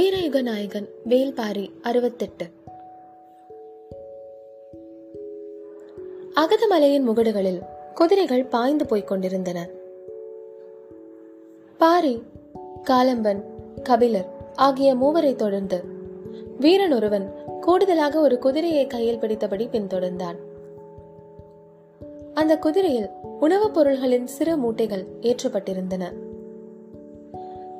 வீரயுக நாயகன் வேல்பாரி அறுபத்தெட்டு. அகதமலையின் முகடுகளில் குதிரைகள் பாய்ந்து போய்க் கொண்டிருந்தன. பாரி காலம்பன் கபிலர் ஆகிய மூவரை தொடர்ந்து வீரன் ஒருவன் கூடுதலாக ஒரு குதிரையை கையில் பிடித்தபடி பின்தொடர்ந்தான். அந்த குதிரையில் உணவுப் பொருள்களின் சிறு மூட்டைகள் ஏற்றப்பட்டிருந்தன.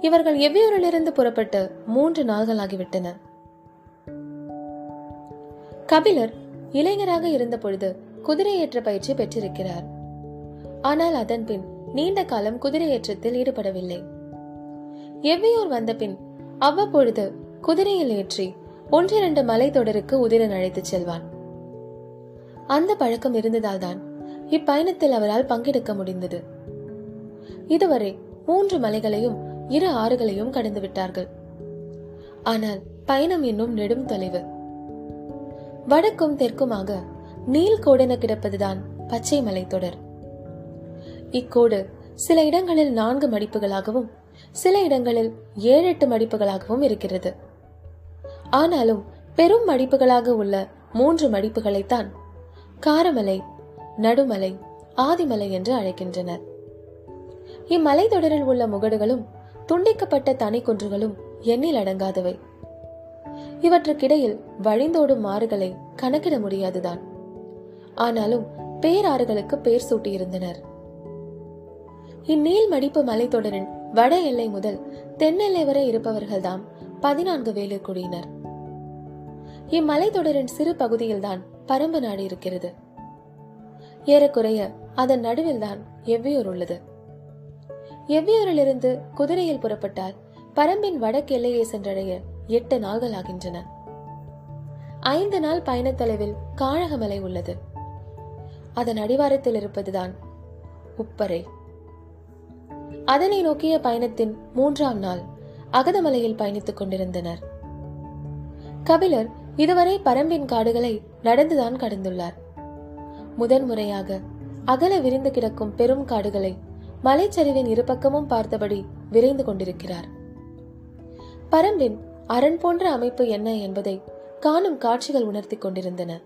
இவர்கள் எவ்வியூரிலிருந்து புறப்பட்டு மூன்று நாள்களாகிவிட்டன. கபிலர் இளைஞராக இருந்த பொழுது குதிரையேற்ற பயிற்சி பெற்றிருக்கிறார். ஆனால் அதன் பின் நீண்ட காலம் குதிரையேற்றத்தில் ஈடுபடவில்லை. எவ்வியூர் வந்த பின் அவ்வப்பொழுது குதிரையில் ஏற்றி ஒன்றிரண்டு மலைத்தொடருக்கு உதிரன் அழைத்துச் செல்வான். அந்த பழக்கம் இருந்ததால் தான் இப்பயணத்தில் அவரால் பங்கெடுக்க முடிந்தது. இதுவரை மூன்று மலைகளையும் இரு ஆறுகளையும் கடந்து விட்டார்கள். ஆனால் பயணம் இன்னும் நெடும் தொலைவு. வடக்கும் தெற்குமாக நீல் கோடென கிடப்பதுதான் பச்சை மலைத்தொடர் இக்கோடு சில இடங்களில் நான்கு மடிப்புகளாகவும் சில இடங்களில் ஏழு எட்டு மடிப்புகளாகவும் இருக்கிறது. ஆனாலும் பெரும் மடிப்புகளாக உள்ள மூன்று மடிப்புகளைத்தான் காரமலை நடுமலை ஆதிமலை என்று அழைக்கின்றனர். இம்மலைத்தொடரில் உள்ள முகடுகளும் துண்டிக்கப்பட்ட தனிக்குன்றுகளும் எண்ணில் அடங்காதவை. இவற்றுக்கிடையில் வழிந்தோடும் ஆறுகளை கணக்கிட முடியாதுதான். ஆனாலும் பேராறுகளுக்கு பேர் சூட்டியிருந்தனர். இந்நீள் மடிப்பு மலைத்தொடரின் வட எல்லை முதல் தென்னெல்லை வரை இருப்பவர்கள்தாம் பதினான்கு வேலூர் குடியினர். இம்மலைத்தொடரின் சிறு பகுதியில்தான் பரம்பு நாடு இருக்கிறது. ஏறக்குறைய அதன் நடுவில்தான் எவ்வியூர் உள்ளது. எவ்வியூரிலிருந்து குதிரையில் புறப்பட்டால் பரம்பின் வடக்கு எல்லையை சென்றடைய எட்டு நாள்கள் ஆகின்றன. ஐந்து நாள் பயணத்தளவில் காழகமலை உள்ளது. அதன் அடிவாரத்தில் இருப்பதுதான் உப்பரை அதனை நோக்கிய பயணத்தின் மூன்றாம் நாள் அகதமலையில் பயணித்துக் கொண்டிருந்தனர். கபிலர் இதுவரை பரம்பின் காடுகளை நடந்துதான் கடந்துள்ளார். முதன்முறையாக அகல விரிந்து கிடக்கும் பெரும் காடுகளை மலைச்சரிவின் இருபக்கமும் பார்த்தபடி விரைந்து கொண்டிருக்கிறார். பரம்பின் அரண் போன்ற அமைப்பு என்ன என்பதை காணும் காட்சிகள் உணர்த்தி கொண்டிருந்தன.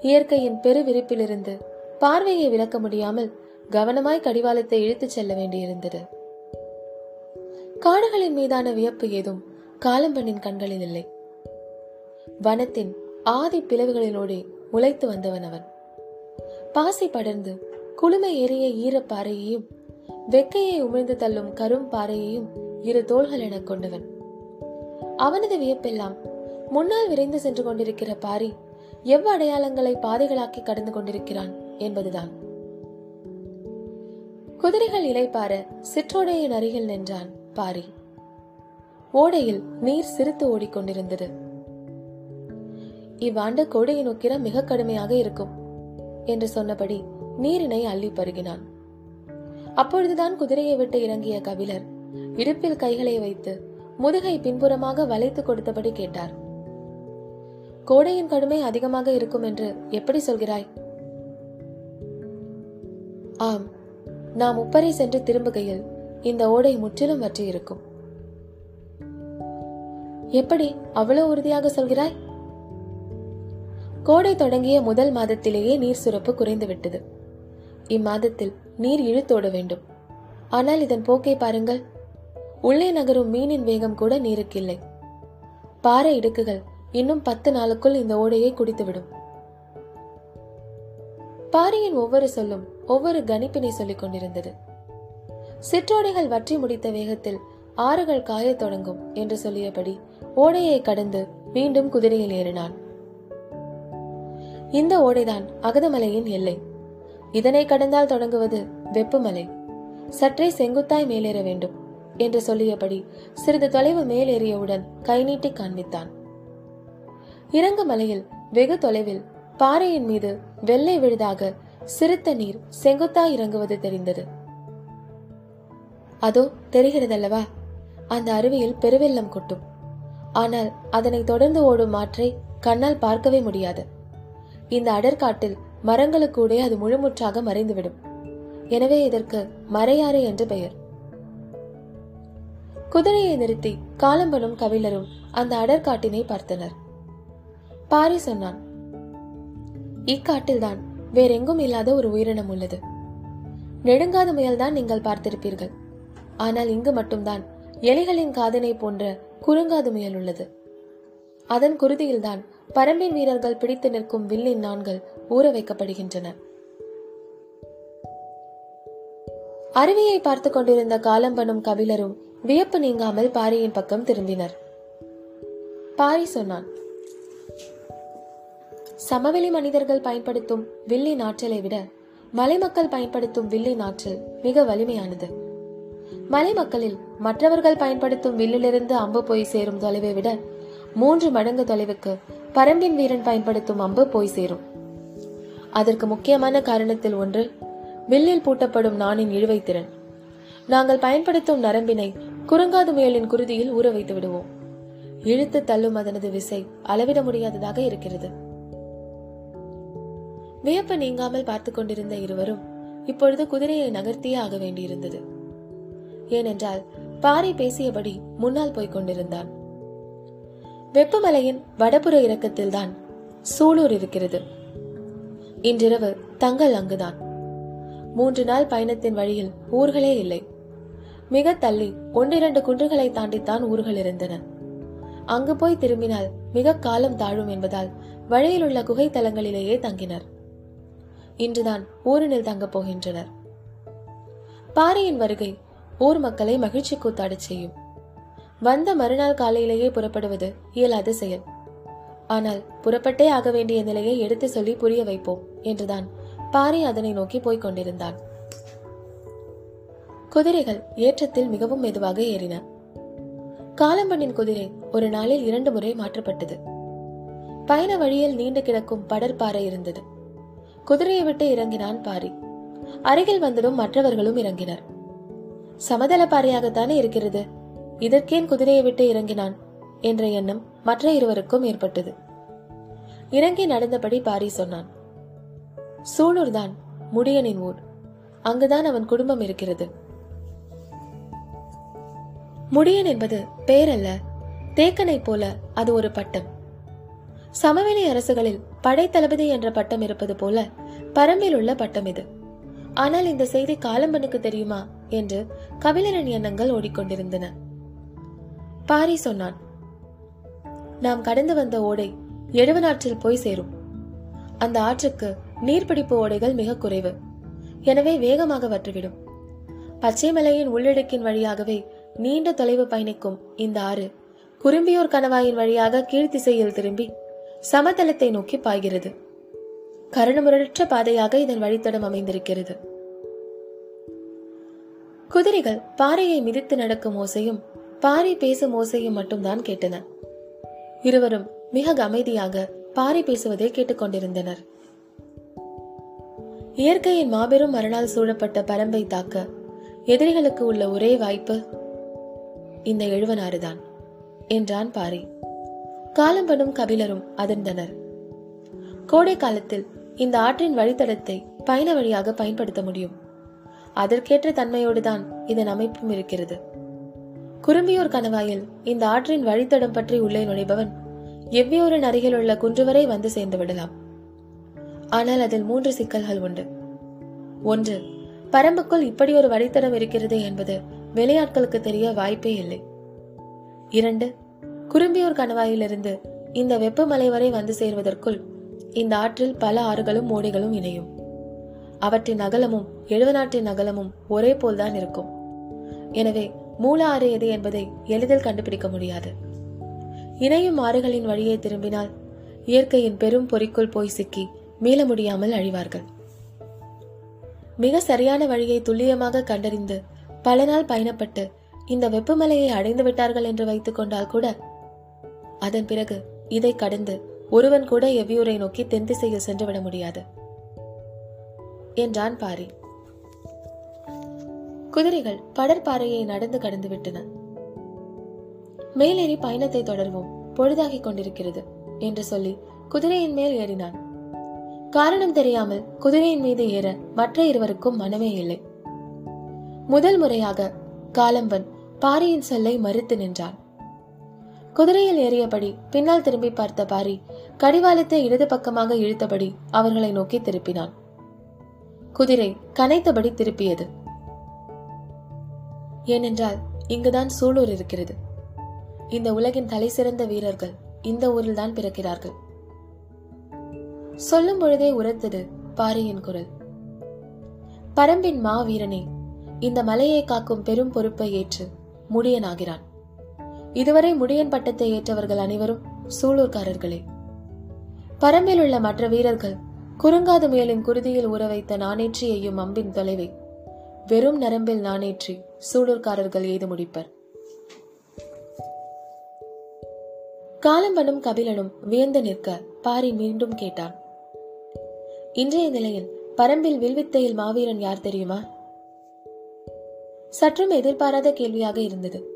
இயற்கையின் பெருவிரிப்பிலிருந்து பார்வையை விளக்க முடியாமல் கவனமாய் கடிவாளத்தை இழுத்துச் செல்ல வேண்டியிருந்தது. காடுகளின் மீதான வியப்பு ஏதும் காலம்பனின் கண்களில் இல்லை. வனத்தின் ஆதி பிளவுகளிலோடு உழைத்து வந்தவன் அவன். பாசி படர்ந்து குளுமை எரிய ஈரப்பாறையையும் வெக்கையை உமிழ்ந்து தள்ளும் கரும் பாறையையும் இரு தோள்கள் எனக் கொண்டவன். அவனது வியப்பெல்லாம் முன்னால் விரைந்து சென்று கொண்டிருக்கிற பாரி எவ் அடையாளங்களை பாதைகளாக்கி கடந்து கொண்டிருக்கிறான் என்பதுதான். குதிரைகள் இலைப்பார சிற்றோடையின் அருகில் நின்றான் பாரி. ஓடையில் நீர் சிரித்து ஓடிக்கொண்டிருந்தது இவ்வாண்டு கோடையின் உக்கிரம் மிக கடுமையாக இருக்கும் என்று சொன்னபடி நீரினை அள்ளி பருகினான். அப்பொழுதுதான் குதிரையை விட்டு இறங்கிய கபிலர் இடுப்பில் கைகளை வைத்து முதுகை பின்புறமாக வளைத்து கொடுத்தபடி கேட்டார். கோடையின் கடுமை அதிகமாக இருக்கும் என்று எப்படி சொல்கிறாய்? ஆம் நாம் உப்பரை சென்று திரும்புகையில் இந்த ஓடை முற்றிலும் வற்றி இருக்கும். எப்படி அவ்வளவு உறுதியாக சொல்கிறாய்? கோடை தொடங்கிய முதல் மாதத்திலேயே நீர் சுரப்பு குறைந்துவிட்டது இம்மாதத்தில் நீர் இழுத்தோட வேண்டும். ஆனால் இதன் போக்கை பாருங்கள். உள்ளே நகரும் மீனின் வேகம் கூட நீருக்கில்லை. பாறை இடுக்குகள் இன்னும் பத்து நாளுக்குள் இந்த ஓடையை குடித்துவிடும். பாறையின் ஒவ்வொரு சொல்லும் ஒவ்வொரு கணிப்பினை சொல்லிக் கொண்டிருந்தது. சிற்றோடைகள் வற்றி முடித்த வேகத்தில் ஆறுகள் காயத் தொடங்கும் என்று சொல்லியபடி ஓடையை கடந்து மீண்டும் குதிரையில் ஏறினான். இந்த ஓடைதான் அகதமலையின் எல்லை. இதனை கடந்தால் தொடங்குவது வெப்புமலை. சற்றே செங்குத்தாய் மேலேற வேண்டும் என்று சொல்லியபடி சிறிது தொலைவு மேலேறியவுடன் கை நீட்டி காண்பித்தான். இறங்கு மலையில் வெகு தொலைவில் பாறையின் மீது வெள்ளை விழுதாக சிறுத்த நீர் செங்குத்தாய் இறங்குவது தெரிந்தது. அதோ தெரிகிறதல்லவா? அந்த அருவியில் பெருவெள்ளம் கொட்டும். ஆனால் அதனை தொடர்ந்து ஓடும் மாற்றை கண்ணால் பார்க்கவே முடியாது. இந்த அடற்காட்டில் மரங்களுக்கூடே அது முழுமுற்றாக மறைந்துவிடும். எனவே இதற்கு மறையாறு என்று பெயர். குதிரையை நிறுத்தி காலம்பனும் கவிழரும் அந்த அடற்காட்டினை பார்த்தனர். பாரி சொன்னான் இக்காட்டில்தான் வேறெங்கும் இல்லாத ஒரு உயிரினம் உள்ளது. நெடுங்காத முயல்தான் நீங்கள் பார்த்திருப்பீர்கள். ஆனால் இங்கு மட்டும்தான் எலிகளின் காதனை போன்ற குறுங்காது முயல் உள்ளது. அதன் குருதியில்தான் பரம்பின் வீரர்கள் பிடித்து நிற்கும் வில்லின் நான்கள் ஊற வைக்கப்படுகின்றன. அருவியை பார்த்து கொண்டிருந்த காலம்பனும் கபிலரும் வியப்பு நீங்காமல் பாரியின் பக்கம் திரும்பினர். பாரி சொன்னான் சமவெளி மனிதர்கள் பயன்படுத்தும் வில்லின் ஆற்றலை விட மலைமக்கள் பயன்படுத்தும் வில்லின் ஆற்றல் மிக வலிமையானது. மலைமக்களில் மற்றவர்கள் பயன்படுத்தும் வில்லிலிருந்து அம்பு போய் சேரும் தொலைவை விட மூன்று மடங்கு தொலைவுக்கு பரம்பின் வீரன் பயன்படுத்தும் அம்பு போய் சேரும். அதற்கு முக்கியமான காரணத்தில் ஒன்று வில்லில் பூட்டப்படும் நாணின் இழுவை திறன். நாங்கள் பயன்படுத்தும் நரம்பினை குறுங்காது முயலின் குருதியில் ஊற வைத்து விடுவோம். இழுத்து தள்ளும் அதனது விசை அளவிட முடியாததாக இருக்கிறது. வியப்பு நீங்காமல் பார்த்து கொண்டிருந்த இருவரும் இப்பொழுது குதிரையை நகர்த்தியே ஆக வேண்டியிருந்தது. ஏனென்றால் பாறை பேசியபடி முன்னால் போய்க் கொண்டிருந்தான். வெப்பமலையின் வடபுற இறக்கத்தில்தான் சூலூர் இருக்கிறது. இன்றிரவு தங்கள் அங்குதான். மூன்று நாள் பயணத்தின் வழியில் ஊர்களே இல்லை. மிக தள்ளி ஒன்றிரண்டு குன்றுகளை தாண்டித்தான் ஊர்கள் இருந்தன. அங்கு போய் திரும்பினால் மிக காலம் தாழும் என்பதால் வழியில் உள்ள குகை தலங்களிலேயே தங்கினர் இன்றுதான் ஊரினில் தங்கப் போகின்றனர். பாரியின் வருகை ஊர் மக்களை மகிழ்ச்சி கூத்தாடச் செய்யும். வந்த மறுநாள் காலையிலேயே புறப்படுவது இயலாத செயல். ஆனால் புறப்பட்டே ஆக வேண்டிய நிலையை எடுத்து சொல்லி புரிய வைப்போம். என்றுதான் பாரி அதனை நோக்கி போய்க் கொண்டிருந்தான். குதிரைகள் ஏற்றத்தில் மிகவும் மெதுவாக ஏறின. காலம்பண்ணின் குதிரை ஒரு நாளில் இரண்டு முறை மாற்றப்பட்டது. பயண வழியில் நீண்டு கிடக்கும் படற்பாறை இருந்தது. குதிரையை விட்டு இறங்கினான் பாரி. அருகில் வந்ததும் மற்றவர்களும் இறங்கினர். சமதள பாறையாகத்தானே இருக்கிறது. இதற்கேன் குதிரையை விட்டு இறங்கினான் என்ற எண்ணம் மற்ற இருவருக்கும் ஏற்பட்டது. இறங்கி நடந்தபடி பாரி சொன்னான். சூலூர் தான் முடியனின் ஊர். அங்குதான் அவன் குடும்பம் இருக்கிறது. முடியன் என்பது பேரல்ல தேக்கனை போல அது ஒரு பட்டம். சமவெளி அரசுகளில் படைத்தளபதி என்ற பட்டம் இருப்பது போல பரம்பில் உள்ள பட்டம் இது. ஆனால் இந்த செய்தி காலம்பனுக்கு தெரியுமா என்று கபிலரின் எண்ணங்கள் ஓடிக்கொண்டிருந்தன. பாரி சொன்னான் நாம் கடந்து வந்த ஓடை எழுவனாற்றில் போய் சேரும். அந்த ஆற்றுக்கு நீர்பிடிப்பு ஓடைகள் மிக குறைவு. எனவே வேகமாக வற்றிவிடும். பச்சைமலையின் உள்ளடுக்கின் வழியாகவே நீண்ட தொலைவு பயணிக்கும் இந்த ஆறு குறும்பியூர் கணவாயின் வழியாக கீழ்த்திசையில் திரும்பி சமதளத்தை நோக்கி பாய்கிறது. கருணமுரற்ற பாதையாக இதன் வழித்தடம் அமைந்திருக்கிறது. குதிரைகள் பாறையை மிதித்து நடக்கும் ஓசையும் பாறை பேசும் ஓசையும் மட்டும்தான் கேட்டன. இருவரும் மிக அமைதியாக பாறை பேசுவதை கேட்டுக்கொண்டிருந்தனர். இயற்கையின் மாபெரும் மரணால் சூழப்பட்ட பரம்பை தாக்க எதிரிகளுக்கு உள்ள ஒரே வாய்ப்பு இந்த எழுவனாறுதான் என்றான் பாரி. காலம்பனும் கபிலரும் அதிர்ந்தனர். கோடை காலத்தில் இந்த ஆற்றின் வழித்தடத்தை பயண வழியாக பயன்படுத்த முடியும். அதற்கேற்ற தன்மையோடுதான் இதன் அமைப்பும் இருக்கிறது. குறும்பியூர் கணவாயில் இந்த ஆற்றின் வழித்தடம் பற்றி உள்ளே நுழைபவன் எவ்வியூரின் அருகில் உள்ள குன்று வரை வந்து சேர்ந்து விடலாம். ஆனால் அதில் மூன்று சிக்கல்கள் உண்டு. ஒன்று பரம்புக்குள் இப்படி ஒரு வழித்தடம் இருக்கிறது என்பது வெளியாட்களுக்கு தெரிய வாய்ப்பே இல்லை. இரண்டு குறும்பியூர் கணவாயிலிருந்து இந்த வெப்பமலை வரை வந்து சேர்வதற்குள் இந்த ஆற்றில் பல ஆறுகளும் ஓடைகளும் இணையும். அவற்றின் அகலமும் எழுவநாட்டின் அகலமும் ஒரே போல்தான் இருக்கும். எனவே மூல ஆறு எது என்பதை எளிதில் கண்டுபிடிக்க முடியாது. இணையும் ஆறுகளின் வழியே திரும்பினால் இயற்கையின் பெரும் பொறிக்குள் போய் சிக்கி மீள முடியாமல் அழிவார்கள். மிக சரியான வழியை துல்லியமாக கண்டறிந்து பல நாள் பயணப்பட்டு இந்த வெப்பமலையை அடைந்து விட்டார்கள் என்று வைத்துக் கொண்டால் கூட அதன் பிறகு இதை கடந்து ஒருவன் கூட எவ்வியூரை நோக்கி தென் திசையில் சென்றுவிட முடியாது. என்றான் பாரி. குதிரைகள் படற்பாறையை நடந்து கடந்து விட்டன. மேலேறி பயணத்தை தொடர்வோம் பொழுதாகிக் கொண்டிருக்கிறது என்று சொல்லி குதிரையின் மேல் ஏறினான். காரணம் தெரியாமல் குதிரையின் மீது ஏற மற்ற இருவருக்கும் மனமே இல்லை. முதல் முறையாக காலம்பன் பாரியின் சொல்லை மறுத்து நின்றான். குதிரையில் ஏறியபடி பின்னால் திரும்பி பார்த்த பாரி கடிவாளத்தை இடது பக்கமாக இழுத்தபடி அவர்களை நோக்கி திருப்பினான். குதிரை கனைத்தபடி திருப்பியது. ஏனென்றால் இங்குதான் சூலூர் இருக்கிறது. இந்த உலகின் தலை சிறந்த வீரர்கள் இந்த ஊரில் தான் பிறக்கிறார்கள். சொல்லும் பொழுதே உரத்தது பாரியின் குரல். பரம்பின் மா வீரனே இந்த மலையை காக்கும் பெரும் பொறுப்பை ஏற்று முடியனாகிறான். இதுவரை முடியன் பட்டத்தை ஏற்றவர்கள் அனைவரும் சூளூர்காரர்களே பரம்பில் உள்ள மற்ற வீரர்கள் குறுங்காது மேலின் குருதியில் ஊற வைத்த நானேற்றி எய்யும் அம்பின் தொலைவை வெறும் நரம்பில் நானேற்றி சூளூர்காரர்கள் எய்து முடிப்பர். காலம்பனும் கபிலனும் வியந்து நிற்க பாரி மீண்டும் கேட்டான். இன்றைய நிலையில் பரம்பில் வில்வித்தையில் மாவீரன் யார் தெரியுமா? சற்றும் எதிர்பாராத கேள்வியாக இருந்தது.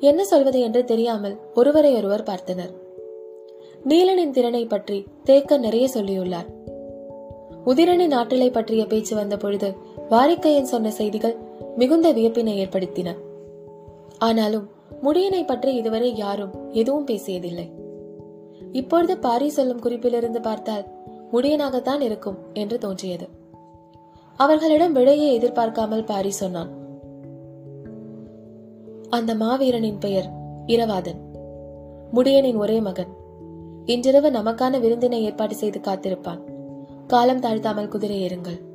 என்ன சொல்வது என்று தெரியாமல் ஒருவரை ஒருவர் பார்த்தனர். நீலனின் திறனை பற்றி தேக்க நிறைய சொல்லியுள்ளார். உதிரனின் ஆற்றலை பற்றிய பேச்சு வந்த பொழுது வாரிக்கையன் சொன்ன செய்திகள் மிகுந்த வியப்பினை ஏற்படுத்தின. ஆனாலும் முடியனை பற்றி இதுவரை யாரும் எதுவும் பேசியதில்லை. இப்பொழுது பாரி சொல்லும் குறிப்பிலிருந்து பார்த்தால் முடியனாகத்தான் இருக்கும் என்று தோன்றியது. அவர்களிடம் விடையை எதிர்பார்க்காமல் பாரி சொன்னான். அந்த மாவீரனின் பெயர் இரவாதன். முடியனின் ஒரே மகன். இன்றிரவு நமக்கான விருந்தினை ஏற்பாடு செய்து காத்திருப்பான். காலம் தாழ்த்தாமல் குதிரை ஏறுங்கள்